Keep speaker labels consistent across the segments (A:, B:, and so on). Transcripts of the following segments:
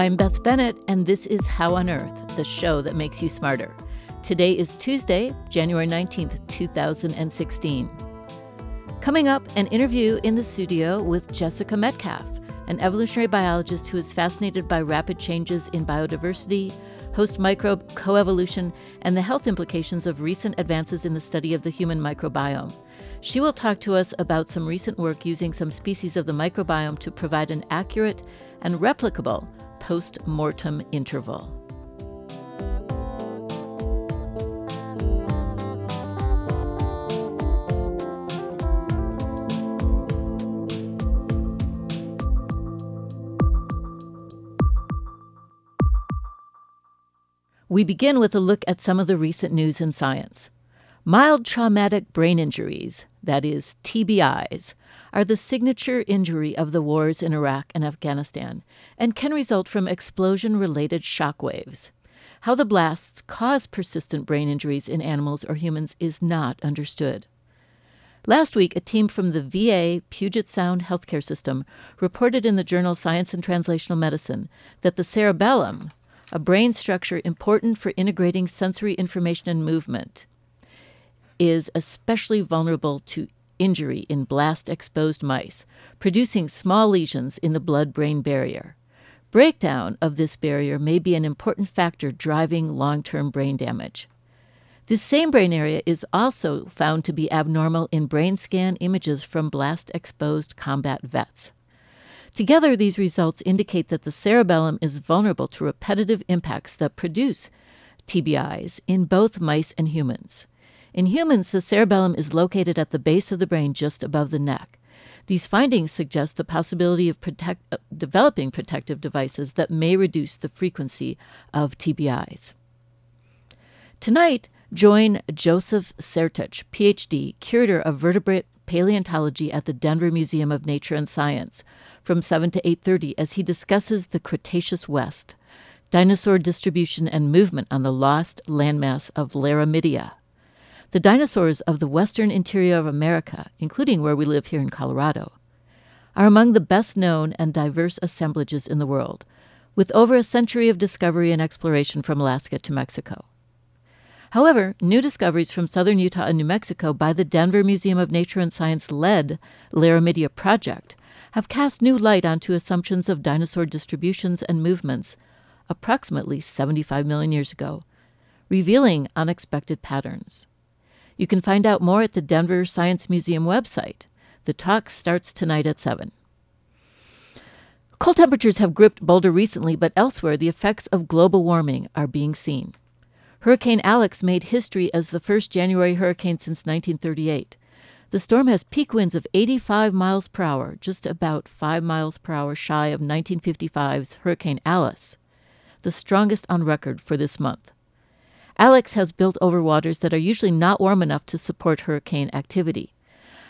A: I'm Beth Bennett, and this is How on Earth, the show that makes you smarter. Today is Tuesday, January 19th, 2016. Coming up, an interview in the studio with Jessica Metcalf, an evolutionary biologist who is fascinated by rapid changes in biodiversity, host microbe coevolution, and the health implications of recent advances in the study of the human microbiome. She will talk to us about some recent work using some species of the microbiome to provide an accurate and replicable post mortem interval. We begin with a look at some of the recent news in science. Mild traumatic brain injuries, that is, TBIs, are the signature injury of the wars in Iraq and Afghanistan and can result from explosion related shock waves. How the blasts cause persistent brain injuries in animals or humans is not understood. Last week, a team from the VA Puget Sound Healthcare System reported in the journal Science and Translational Medicine that the cerebellum, a brain structure important for integrating sensory information and movement, is especially vulnerable to injury in blast exposed mice, producing small lesions in the blood brain barrier. Breakdown of this barrier may be an important factor driving long term brain damage. This same brain area is also found to be abnormal in brain scan images from blast exposed combat vets. Together, these results indicate that the cerebellum is vulnerable to repetitive impacts that produce TBIs in both mice and humans. In humans, the cerebellum is located at the base of the brain just above the neck. These findings suggest the possibility of protect, uh, developing protective devices that may reduce the frequency of TBIs. Tonight, join Joseph Sertich, PhD, curator of vertebrate paleontology at the Denver Museum of Nature and Science, from 7 to 8:30 as he discusses the Cretaceous West, dinosaur distribution and movement on the lost landmass of Laramidia. The dinosaurs of the western interior of America, including where we live here in Colorado, are among the best known and diverse assemblages in the world, with over a century of discovery and exploration from Alaska to Mexico. However, new discoveries from southern Utah and New Mexico by the Denver Museum of Nature and Science led Laramidia project have cast new light onto assumptions of dinosaur distributions and movements approximately 75 million years ago, revealing unexpected patterns. You can find out more at the Denver Science Museum website. The talk starts tonight at 7. Cold temperatures have gripped Boulder recently, but elsewhere the effects of global warming are being seen. Hurricane Alex made history as the first January hurricane since 1938. The storm has peak winds of 85 miles per hour, just about 5 miles per hour shy of 1955's Hurricane Alice, the strongest on record for this month. Alex has built over waters that are usually not warm enough to support hurricane activity.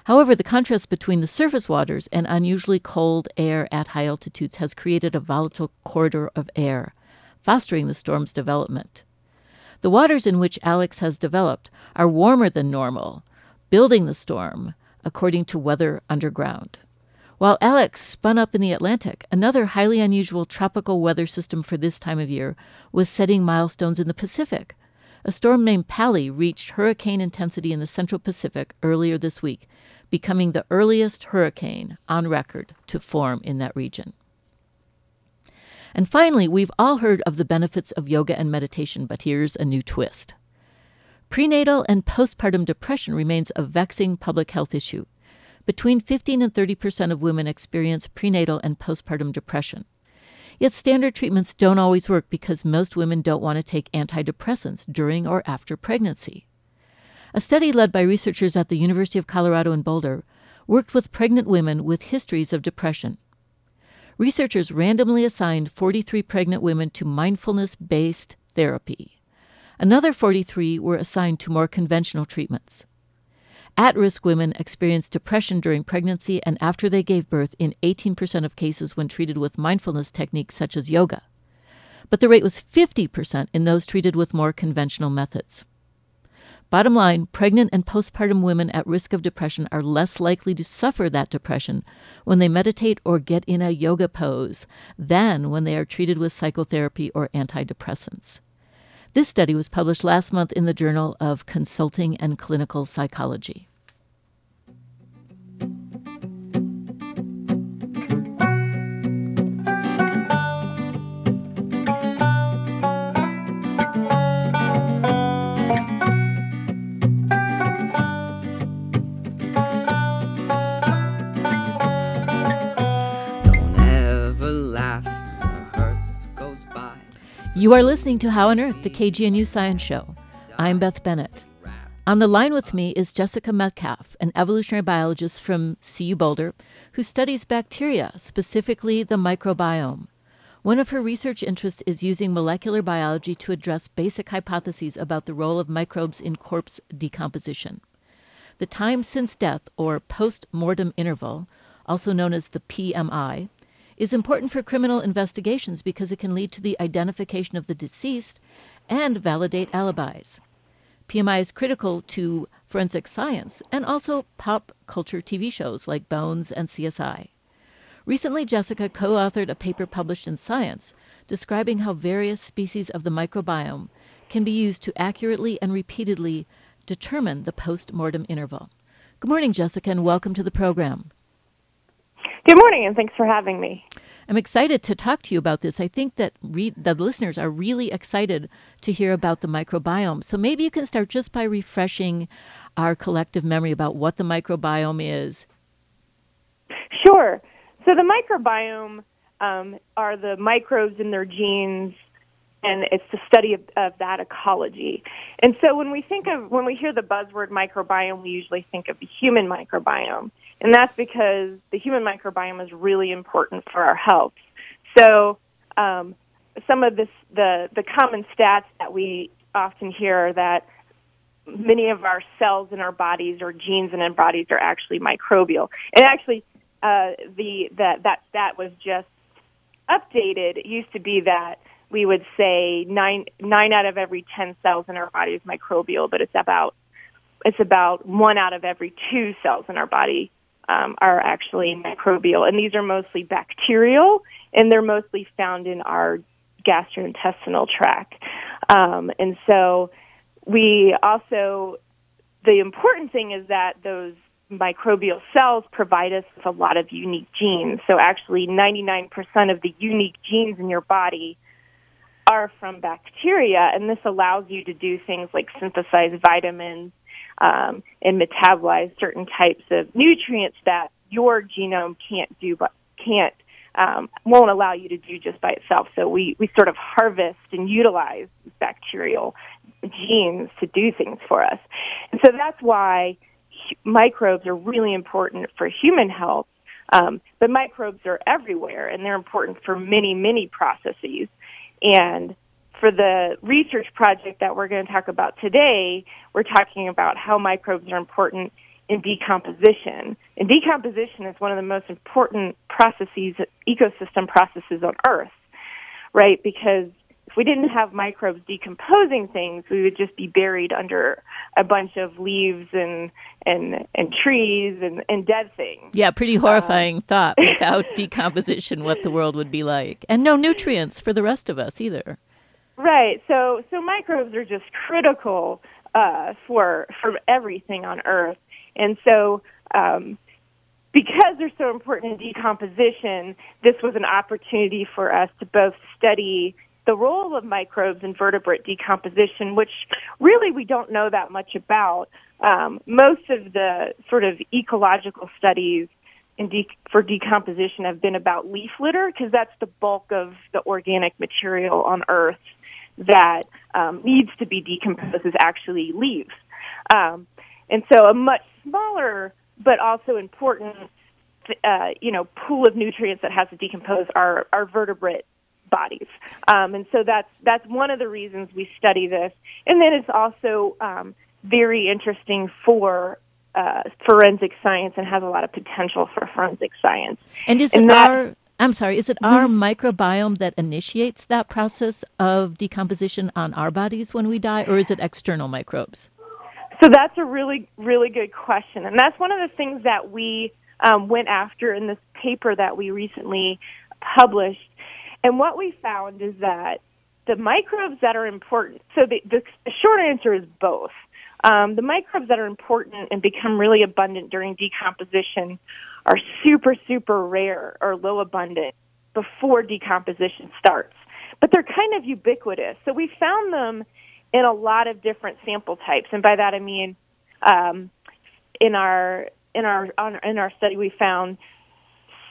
A: However, the contrast between the surface waters and unusually cold air at high altitudes has created a volatile corridor of air, fostering the storm's development. The waters in which Alex has developed are warmer than normal, building the storm, according to Weather Underground. While Alex spun up in the Atlantic, another highly unusual tropical weather system for this time of year was setting milestones in the Pacific, a storm named Pali reached hurricane intensity in the Central Pacific earlier this week, becoming the earliest hurricane on record to form in that region. And finally, we've all heard of the benefits of yoga and meditation, but here's a new twist. Prenatal and postpartum depression remains a vexing public health issue. Between 15 and 30 percent of women experience prenatal and postpartum depression. Yet standard treatments don't always work because most women don't want to take antidepressants during or after pregnancy. A study led by researchers at the University of Colorado in Boulder worked with pregnant women with histories of depression. Researchers randomly assigned 43 pregnant women to mindfulness based therapy. Another 43 were assigned to more conventional treatments. At risk women experienced depression during pregnancy and after they gave birth in 18% of cases when treated with mindfulness techniques such as yoga. But the rate was 50% in those treated with more conventional methods. Bottom line pregnant and postpartum women at risk of depression are less likely to suffer that depression when they meditate or get in a yoga pose than when they are treated with psychotherapy or antidepressants. This study was published last month in the Journal of Consulting and Clinical Psychology. You are listening to How on Earth, the KGNU Science Show. I'm Beth Bennett. On the line with me is Jessica Metcalf, an evolutionary biologist from CU Boulder who studies bacteria, specifically the microbiome. One of her research interests is using molecular biology to address basic hypotheses about the role of microbes in corpse decomposition. The time since death, or post mortem interval, also known as the PMI, is important for criminal investigations because it can lead to the identification of the deceased and validate alibis. PMI is critical to forensic science and also pop culture TV shows like Bones and CSI. Recently, Jessica co authored a paper published in Science describing how various species of the microbiome can be used to accurately and repeatedly determine the post mortem interval. Good morning, Jessica, and welcome to the program.
B: Good morning, and thanks for having me.
A: I'm excited to talk to you about this. I think that re- the listeners are really excited to hear about the microbiome. So maybe you can start just by refreshing our collective memory about what the microbiome is.
B: Sure. So the microbiome um, are the microbes in their genes and it's the study of, of, that ecology. And so when we think of when we hear the buzzword microbiome, we usually think of the human microbiome, and that's because the human microbiome is really important for our health. So um, some of this the the common stats that we often hear are that many of our cells in our bodies or genes in our bodies are actually microbial, and actually uh, the that that stat was just updated. It used to be that we would say nine nine out of every ten cells in our body is microbial, but it's about it's about one out of every two cells in our body um, are actually microbial, and these are mostly bacterial, and they're mostly found in our gastrointestinal tract. Um, and so, we also the important thing is that those microbial cells provide us with a lot of unique genes. So actually 99% of the unique genes in your body are from bacteria, and this allows you to do things like synthesize vitamins um, and metabolize certain types of nutrients that your genome can't do, but can't um, won't allow you to do just by itself. So we we sort of harvest and utilize bacterial genes to do things for us, and so that's why microbes are really important for human health. Um, but microbes are everywhere, and they're important for many, many processes. And for the research project that we're going to talk about today, we're talking about how microbes are important in decomposition. And decomposition is one of the most important processes, ecosystem processes on Earth, right? Because if we didn't have microbes decomposing things, we would just be buried under a bunch of leaves and and and trees and, and dead things.
A: Yeah, pretty horrifying uh, thought. Without decomposition, what the world would be like, and no nutrients for the rest of us either.
B: Right. So so microbes are just critical uh, for for everything on Earth, and so. Um, because they're so important in decomposition, this was an opportunity for us to both study the role of microbes in vertebrate decomposition, which really we don't know that much about. Um, most of the sort of ecological studies de- for decomposition have been about leaf litter because that's the bulk of the organic material on Earth that um, needs to be decomposed is actually leaves. Um, and so a much smaller but also important uh, you know pool of nutrients that has to decompose are, are vertebrate bodies. Um, and so that's that's one of the reasons we study this. And then it's also um, very interesting for uh, forensic science and has a lot of potential for forensic science.
A: And is it and that, our I'm sorry, is it mm-hmm. our microbiome that initiates that process of decomposition on our bodies when we die, or is it external microbes?
B: So that's a really, really good question. And that's one of the things that we um, went after in this paper that we recently published. And what we found is that the microbes that are important, so the, the, the short answer is both. Um, the microbes that are important and become really abundant during decomposition are super, super rare or low abundant before decomposition starts. But they're kind of ubiquitous. So we found them in a lot of different sample types. And by that I mean, um, in our in our in our study, we found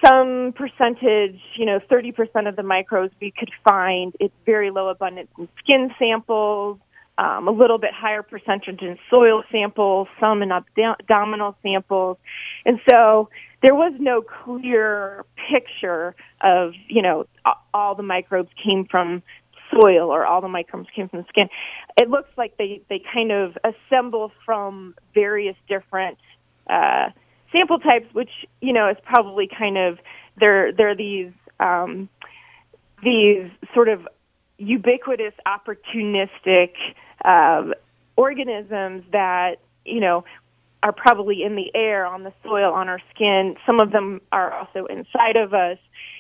B: some percentage, you know, 30% of the microbes we could find. It's very low abundance in skin samples, um, a little bit higher percentage in soil samples, some in abdominal samples. And so there was no clear picture of, you know, all the microbes came from soil or all the microbes came from the skin. It looks like they, they kind of assemble from various different uh, sample types, which you know is probably kind of they're they're these um, these sort of ubiquitous, opportunistic uh, organisms that you know are probably in the air, on the soil, on our skin. Some of them are also inside of us,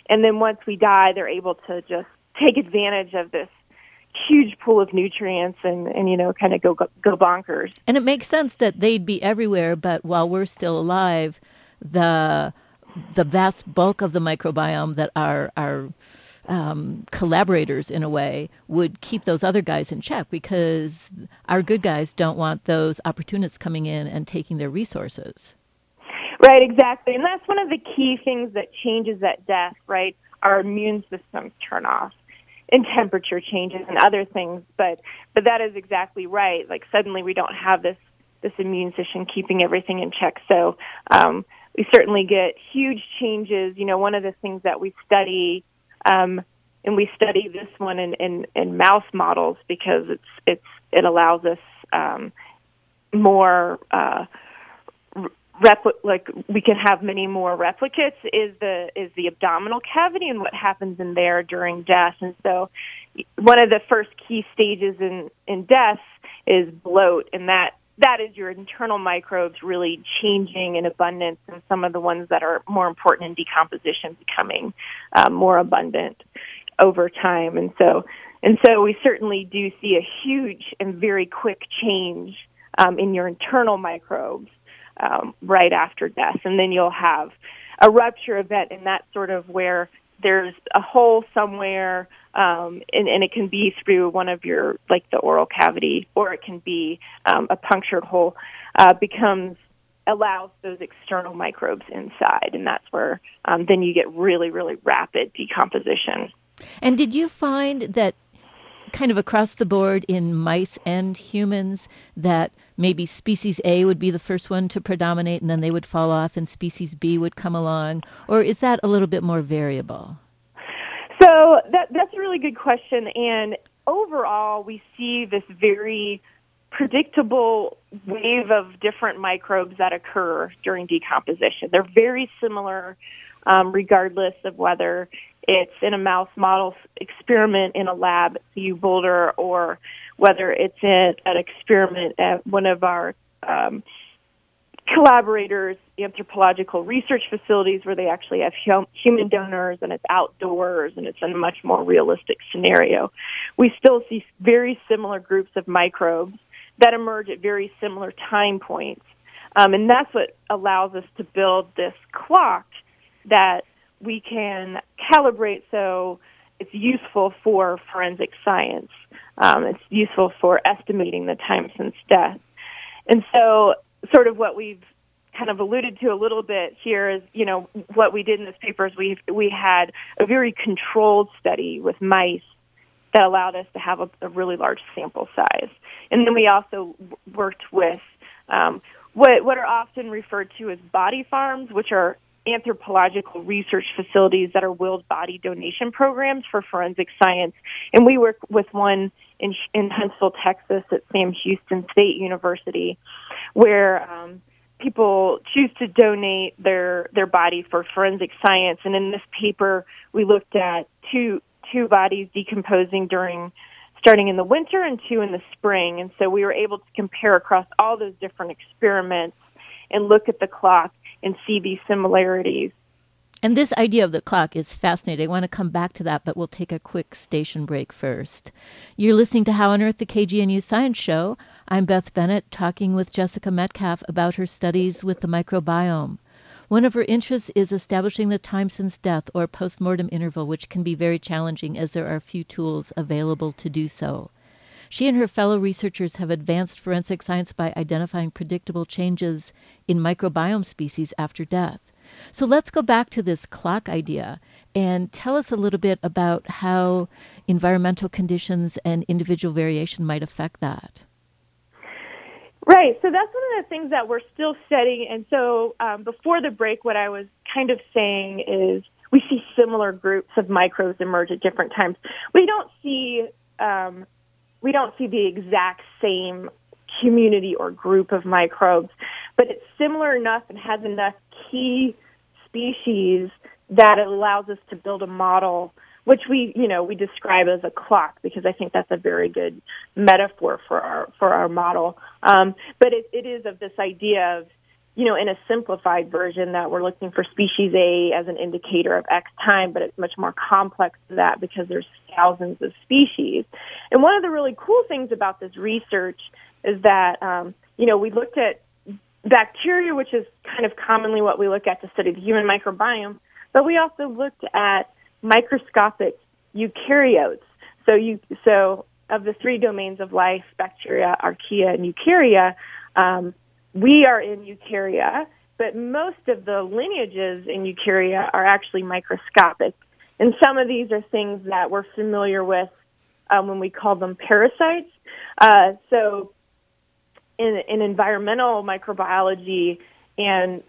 B: and then once we die, they're able to just take advantage of this huge pool of nutrients and, and you know kind of go, go bonkers.
A: And it makes sense that they'd be everywhere, but while we're still alive, the the vast bulk of the microbiome that are are um, collaborators in a way would keep those other guys in check because our good guys don't want those opportunists coming in and taking their resources.
B: Right, exactly. And that's one of the key things that changes at death, right? Our immune systems turn off and temperature changes and other things. But but that is exactly right. Like suddenly we don't have this this immune system keeping everything in check. So um, we certainly get huge changes. You know, one of the things that we study, um, and we study this one in, in, in mouse models because it's it's it allows us um, more. Uh, repli- like we can have many more replicates is the is the abdominal cavity and what happens in there during death and so one of the first key stages in in death is bloat and that that is your internal microbes really changing in abundance and some of the ones that are more important in decomposition becoming um, more abundant over time. And so and so we certainly do see a huge and very quick change um, in your internal microbes um, right after death, and then you'll have a rupture event, and that's sort of where there's a hole somewhere, um, and, and it can be through one of your like the oral cavity, or it can be um, a punctured hole. Uh, becomes allows those external microbes inside, and that's where um, then you get really, really rapid decomposition.
A: And did you find that kind of across the board in mice and humans that maybe species A would be the first one to predominate and then they would fall off and species B would come along? Or is that a little bit more variable?
B: So that, that's a really good question. And overall, we see this very predictable wave of different microbes that occur during decomposition. They're very similar, um, regardless of whether it's in a mouse model experiment in a lab at CU Boulder or whether it's in an experiment at one of our um, collaborators anthropological research facilities where they actually have hum- human donors and it's outdoors and it's in a much more realistic scenario. We still see very similar groups of microbes that emerge at very similar time points. Um, and that's what allows us to build this clock that we can calibrate so it's useful for forensic science. Um, it's useful for estimating the time since death. And so, sort of what we've kind of alluded to a little bit here is, you know, what we did in this paper is we we had a very controlled study with mice that allowed us to have a, a really large sample size, and then we also worked with um, what what are often referred to as body farms, which are anthropological research facilities that are willed body donation programs for forensic science. And we work with one in, in Huntsville, Texas at Sam Houston State University, where um, people choose to donate their, their body for forensic science. And in this paper, we looked at two, two bodies decomposing during starting in the winter and two in the spring. And so we were able to compare across all those different experiments and look at the clock and see these similarities.
A: And this idea of the clock is fascinating. I want to come back to that, but we'll take a quick station break first. You're listening to How on Earth, the KGNU Science Show. I'm Beth Bennett talking with Jessica Metcalf about her studies with the microbiome. One of her interests is establishing the time since death or postmortem interval, which can be very challenging as there are few tools available to do so. She and her fellow researchers have advanced forensic science by identifying predictable changes in microbiome species after death. So let's go back to this clock idea and tell us a little bit about how environmental conditions and individual variation might affect that.
B: Right. So that's one of the things that we're still studying. And so um, before the break, what I was kind of saying is we see similar groups of microbes emerge at different times. We don't see um, we don't see the exact same community or group of microbes, but it's similar enough and has enough key species that allows us to build a model which we you know we describe as a clock because I think that's a very good metaphor for our for our model. Um, but it, it is of this idea of you know in a simplified version that we're looking for species A as an indicator of X time, but it's much more complex than that because there's thousands of species. And one of the really cool things about this research is that um, you know we looked at bacteria, which is kind of commonly what we look at to study the human microbiome, but we also looked at microscopic eukaryotes. So you so of the three domains of life, bacteria, archaea, and eukarya, um, we are in eukarya, but most of the lineages in eukarya are actually microscopic. And some of these are things that we're familiar with um, when we call them parasites. Uh, so in, in environmental microbiology and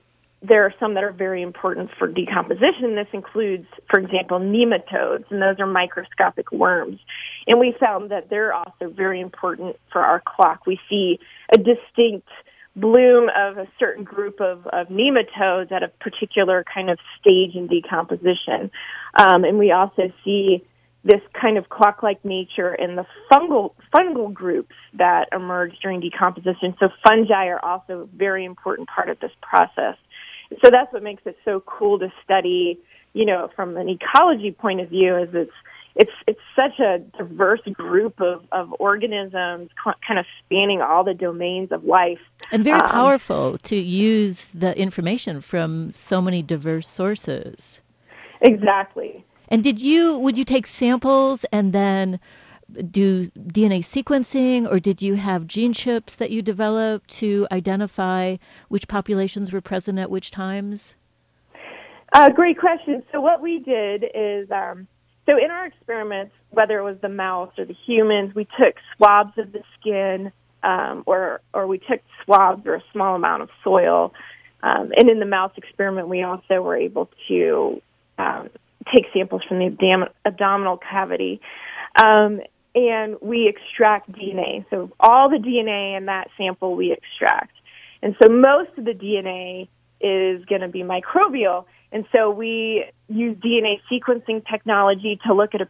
B: there are some that are very important for decomposition. This includes, for example, nematodes, and those are microscopic worms. And we found that they're also very important for our clock. We see a distinct bloom of a certain group of, of nematodes at a particular kind of stage in decomposition. Um, and we also see this kind of clock-like nature in the fungal fungal groups that emerge during decomposition. So fungi are also a very important part of this process. So that's what makes it so cool to study, you know, from an ecology point of view is it's it's it's such a diverse group of, of organisms kind of spanning all the domains of life
A: and very um, powerful to use the information from so many diverse sources
B: exactly
A: and did you would you take samples and then do DNA sequencing, or did you have gene chips that you developed to identify which populations were present at which times?
B: Uh, great question. So what we did is, um, so in our experiments, whether it was the mouse or the humans, we took swabs of the skin, um, or or we took swabs or a small amount of soil. Um, and in the mouse experiment, we also were able to um, take samples from the abdom- abdominal cavity. Um, and we extract DNA. So all the DNA in that sample we extract. And so most of the DNA is going to be microbial. And so we use DNA sequencing technology to look at a,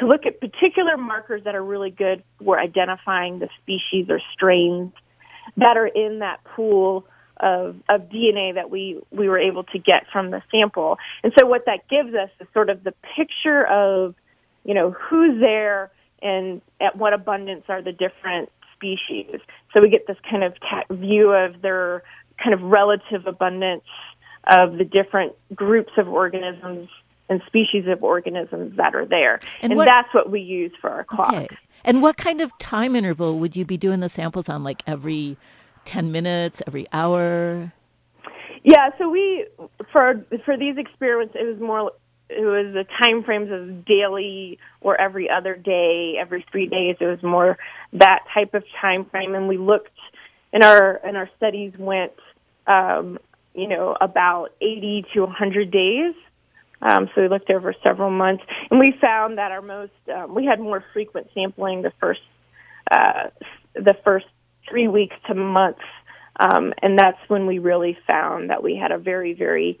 B: to look at particular markers that are really good for identifying the species or strains that are in that pool of, of DNA that we, we were able to get from the sample. And so what that gives us is sort of the picture of, you know, who's there, and at what abundance are the different species. So we get this kind of view of their kind of relative abundance of the different groups of organisms and species of organisms that are there. And, and what, that's what we use for our clock. Okay.
A: And what kind of time interval would you be doing the samples on? Like every 10 minutes, every hour?
B: Yeah, so we for for these experiments it was more it was the time frames of daily or every other day, every three days. It was more that type of time frame, and we looked in our in our studies went, um, you know, about 80 to 100 days. Um, so we looked over several months, and we found that our most um, we had more frequent sampling the first uh, the first three weeks to months, um, and that's when we really found that we had a very very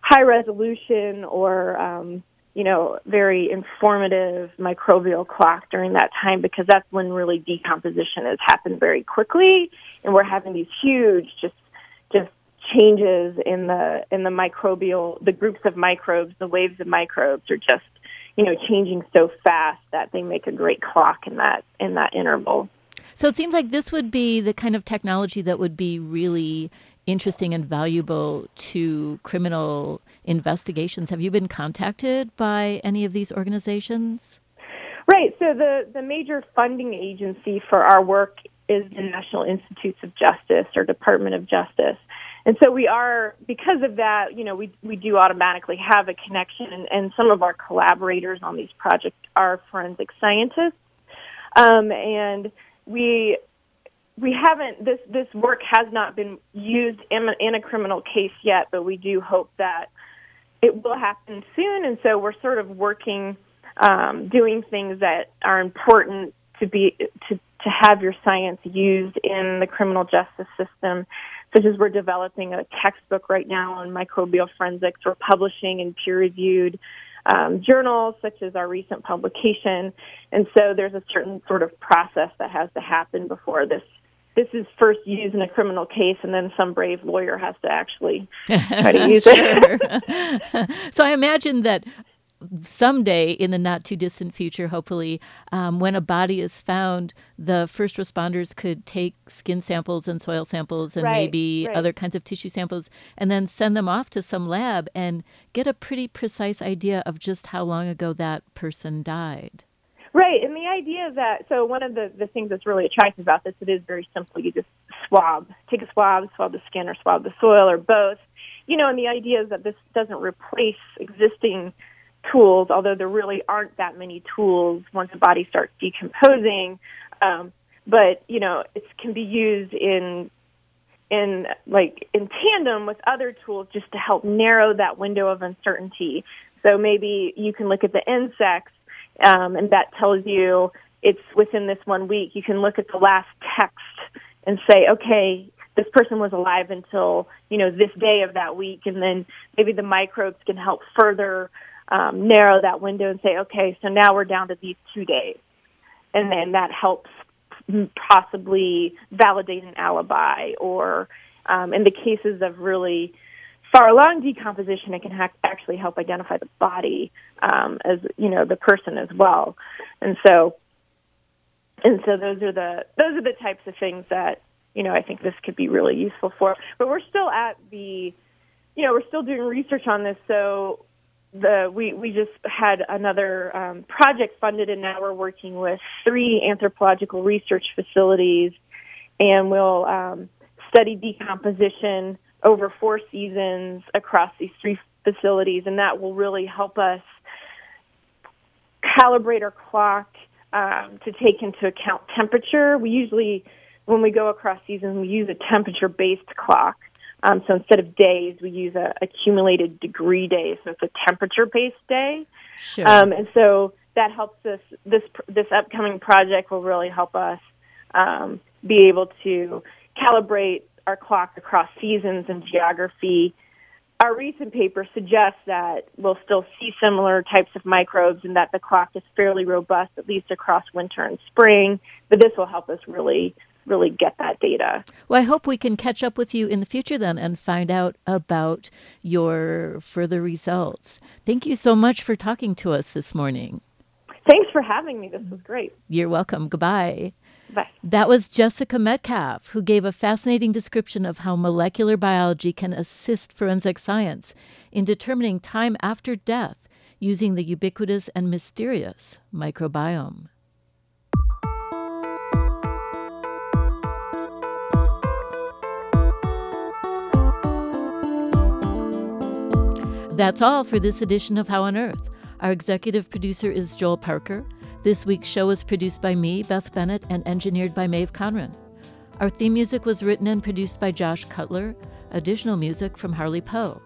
B: high resolution or um, you know, very informative microbial clock during that time because that's when really decomposition has happened very quickly and we're having these huge just just changes in the in the microbial the groups of microbes, the waves of microbes are just, you know, changing so fast that they make a great clock in that in that interval.
A: So it seems like this would be the kind of technology that would be really interesting and valuable to criminal investigations. Have you been contacted by any of these organizations?
B: Right. So the, the major funding agency for our work is the National Institutes of Justice or Department of Justice. And so we are, because of that, you know, we, we do automatically have a connection, and, and some of our collaborators on these projects are forensic scientists. Um, and we we haven't this this work has not been used in, in a criminal case yet, but we do hope that it will happen soon. And so we're sort of working, um, doing things that are important to be to to have your science used in the criminal justice system. Such as we're developing a textbook right now on microbial forensics. We're publishing in peer-reviewed um, journals, such as our recent publication. And so there's a certain sort of process that has to happen before this this is first used in a criminal case, and then some brave lawyer has to actually try to use it.
A: so I imagine that someday in the not too distant future, hopefully, um, when a body is found, the first responders could take skin samples and soil samples and
B: right,
A: maybe
B: right.
A: other kinds of tissue samples and then send them off to some lab and get a pretty precise idea of just how long ago that person died.
B: Right, and the idea that so one of the the things that's really attractive about this, it is very simple. You just swab, take a swab, swab the skin, or swab the soil, or both. You know, and the idea is that this doesn't replace existing tools, although there really aren't that many tools once a body starts decomposing. Um, but you know, it can be used in in like in tandem with other tools just to help narrow that window of uncertainty. So maybe you can look at the insects um, and that tells you it's within this one week. You can look at the last text and say, okay, this person was alive until you know this day of that week, and then maybe the microbes can help further um, narrow that window and say, okay, so now we're down to these two days, and then that helps possibly validate an alibi, or um, in the cases of really far along decomposition, it can ha- actually help identify the body um, as you know the person as well. And so, and so those are the those are the types of things that you know I think this could be really useful for. But we're still at the, you know, we're still doing research on this. So the we we just had another um, project funded, and now we're working with three anthropological research facilities, and we'll um, study decomposition over four seasons across these three facilities, and that will really help us calibrate our clock um, to take into account temperature. We usually, when we go across seasons, we use a temperature-based clock. Um, so instead of days, we use a accumulated degree day. So it's a temperature-based day.
A: Sure.
B: Um, and so that helps us. This this upcoming project will really help us um, be able to calibrate our clock across seasons and geography. Our recent paper suggests that we'll still see similar types of microbes and that the clock is fairly robust, at least across winter and spring. But this will help us really, really get that data.
A: Well, I hope we can catch up with you in the future then and find out about your further results. Thank you so much for talking to us this morning.
B: Thanks for having me. This was great.
A: You're welcome. Goodbye.
B: Bye.
A: That was Jessica Metcalf, who gave a fascinating description of how molecular biology can assist forensic science in determining time after death using the ubiquitous and mysterious microbiome. That's all for this edition of How on Earth. Our executive producer is Joel Parker. This week's show was produced by me, Beth Bennett, and engineered by Maeve Conran. Our theme music was written and produced by Josh Cutler, additional music from Harley Poe.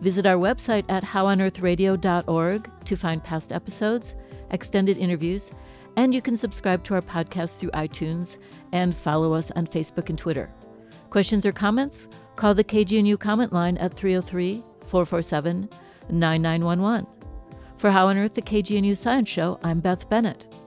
A: Visit our website at howonearthradio.org to find past episodes, extended interviews, and you can subscribe to our podcast through iTunes and follow us on Facebook and Twitter. Questions or comments? Call the KGNU comment line at 303 447 9911. For How on Earth, the KGNU Science Show, I'm Beth Bennett.